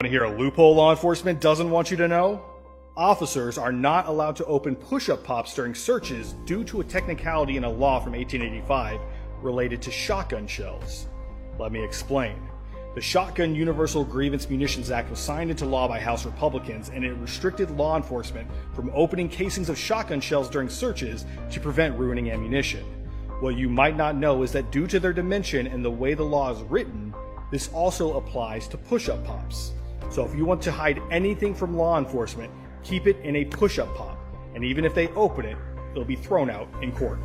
Want to hear a loophole law enforcement doesn't want you to know? Officers are not allowed to open push up pops during searches due to a technicality in a law from 1885 related to shotgun shells. Let me explain. The Shotgun Universal Grievance Munitions Act was signed into law by House Republicans and it restricted law enforcement from opening casings of shotgun shells during searches to prevent ruining ammunition. What you might not know is that due to their dimension and the way the law is written, this also applies to push up pops. So if you want to hide anything from law enforcement, keep it in a push up pop. And even if they open it, it'll be thrown out in court.